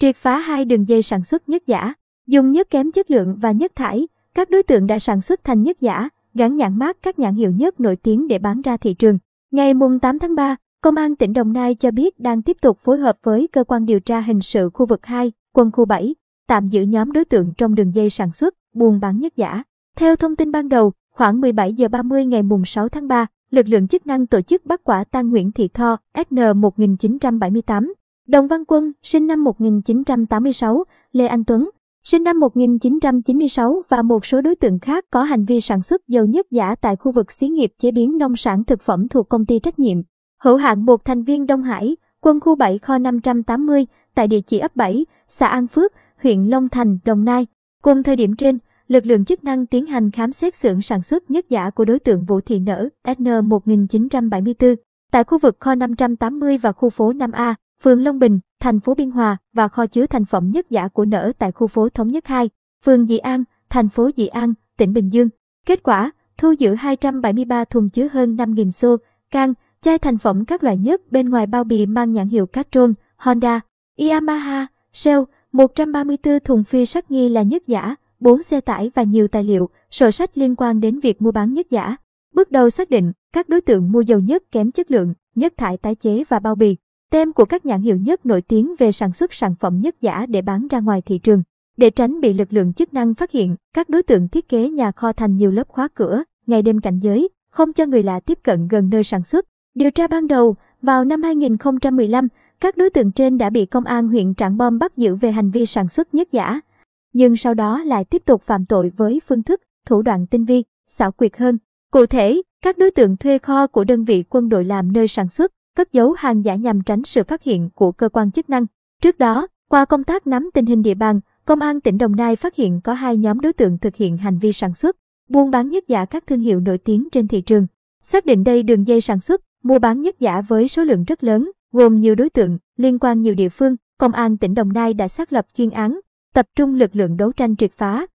triệt phá hai đường dây sản xuất nhất giả, dùng nhất kém chất lượng và nhất thải. Các đối tượng đã sản xuất thành nhất giả, gắn nhãn mát các nhãn hiệu nhất nổi tiếng để bán ra thị trường. Ngày 8 tháng 3, Công an tỉnh Đồng Nai cho biết đang tiếp tục phối hợp với cơ quan điều tra hình sự khu vực 2, quân khu 7, tạm giữ nhóm đối tượng trong đường dây sản xuất, buôn bán nhất giả. Theo thông tin ban đầu, khoảng 17 giờ 30 ngày mùng 6 tháng 3, lực lượng chức năng tổ chức bắt quả tang Nguyễn Thị Tho, SN 1978, Đồng Văn Quân, sinh năm 1986, Lê Anh Tuấn, sinh năm 1996 và một số đối tượng khác có hành vi sản xuất dầu nhất giả tại khu vực xí nghiệp chế biến nông sản thực phẩm thuộc công ty trách nhiệm. Hữu hạn một thành viên Đông Hải, quân khu 7 kho 580, tại địa chỉ ấp 7, xã An Phước, huyện Long Thành, Đồng Nai. Cùng thời điểm trên, lực lượng chức năng tiến hành khám xét xưởng sản xuất nhất giả của đối tượng Vũ Thị Nở, SN 1974, tại khu vực kho 580 và khu phố 5A, phường Long Bình, thành phố Biên Hòa và kho chứa thành phẩm nhất giả của Nở tại khu phố Thống Nhất 2, phường Dị An, thành phố Dị An, tỉnh Bình Dương. Kết quả, thu giữ 273 thùng chứa hơn 5.000 xô, can, chai thành phẩm các loại nhất bên ngoài bao bì mang nhãn hiệu Castrol, Honda, Yamaha, Shell, 134 thùng phi sắt nghi là nhất giả, 4 xe tải và nhiều tài liệu, sổ sách liên quan đến việc mua bán nhất giả. Bước đầu xác định, các đối tượng mua dầu nhất kém chất lượng, nhất thải tái chế và bao bì. Tem của các nhãn hiệu nhất nổi tiếng về sản xuất sản phẩm nhất giả để bán ra ngoài thị trường. Để tránh bị lực lượng chức năng phát hiện, các đối tượng thiết kế nhà kho thành nhiều lớp khóa cửa, ngày đêm cảnh giới, không cho người lạ tiếp cận gần nơi sản xuất. Điều tra ban đầu, vào năm 2015, các đối tượng trên đã bị công an huyện Trảng Bom bắt giữ về hành vi sản xuất nhất giả. Nhưng sau đó lại tiếp tục phạm tội với phương thức, thủ đoạn tinh vi, xảo quyệt hơn. Cụ thể, các đối tượng thuê kho của đơn vị quân đội làm nơi sản xuất, cất giấu hàng giả nhằm tránh sự phát hiện của cơ quan chức năng. Trước đó, qua công tác nắm tình hình địa bàn, Công an tỉnh Đồng Nai phát hiện có hai nhóm đối tượng thực hiện hành vi sản xuất, buôn bán nhất giả các thương hiệu nổi tiếng trên thị trường. Xác định đây đường dây sản xuất, mua bán nhất giả với số lượng rất lớn, gồm nhiều đối tượng, liên quan nhiều địa phương, Công an tỉnh Đồng Nai đã xác lập chuyên án, tập trung lực lượng đấu tranh triệt phá,